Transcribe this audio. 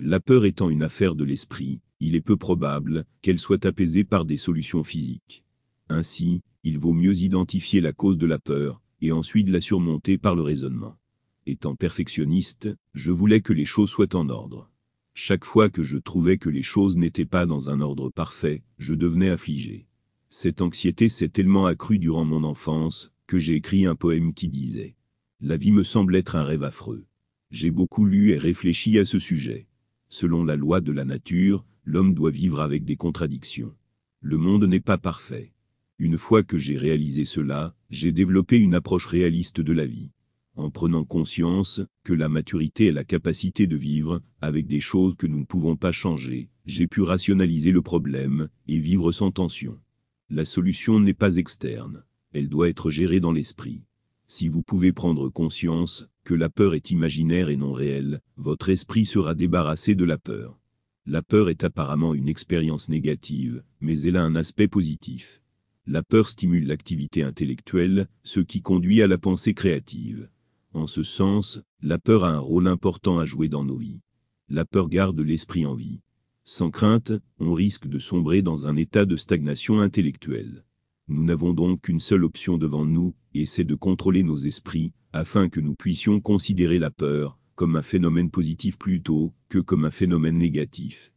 La peur étant une affaire de l'esprit, il est peu probable qu'elle soit apaisée par des solutions physiques. Ainsi, il vaut mieux identifier la cause de la peur, et ensuite la surmonter par le raisonnement. Étant perfectionniste, je voulais que les choses soient en ordre. Chaque fois que je trouvais que les choses n'étaient pas dans un ordre parfait, je devenais affligé. Cette anxiété s'est tellement accrue durant mon enfance, que j'ai écrit un poème qui disait « La vie me semble être un rêve affreux ». J'ai beaucoup lu et réfléchi à ce sujet. Selon la loi de la nature, l'homme doit vivre avec des contradictions. Le monde n'est pas parfait. Une fois que j'ai réalisé cela, j'ai développé une approche réaliste de la vie. En prenant conscience que la maturité est la capacité de vivre avec des choses que nous ne pouvons pas changer, j'ai pu rationaliser le problème et vivre sans tension. La solution n'est pas externe, elle doit être gérée dans l'esprit. Si vous pouvez prendre conscience la peur est imaginaire et non réelle, votre esprit sera débarrassé de la peur. La peur est apparemment une expérience négative, mais elle a un aspect positif. La peur stimule l'activité intellectuelle, ce qui conduit à la pensée créative. En ce sens, la peur a un rôle important à jouer dans nos vies. La peur garde l'esprit en vie. Sans crainte, on risque de sombrer dans un état de stagnation intellectuelle. Nous n'avons donc qu'une seule option devant nous, et c'est de contrôler nos esprits, afin que nous puissions considérer la peur comme un phénomène positif plutôt que comme un phénomène négatif.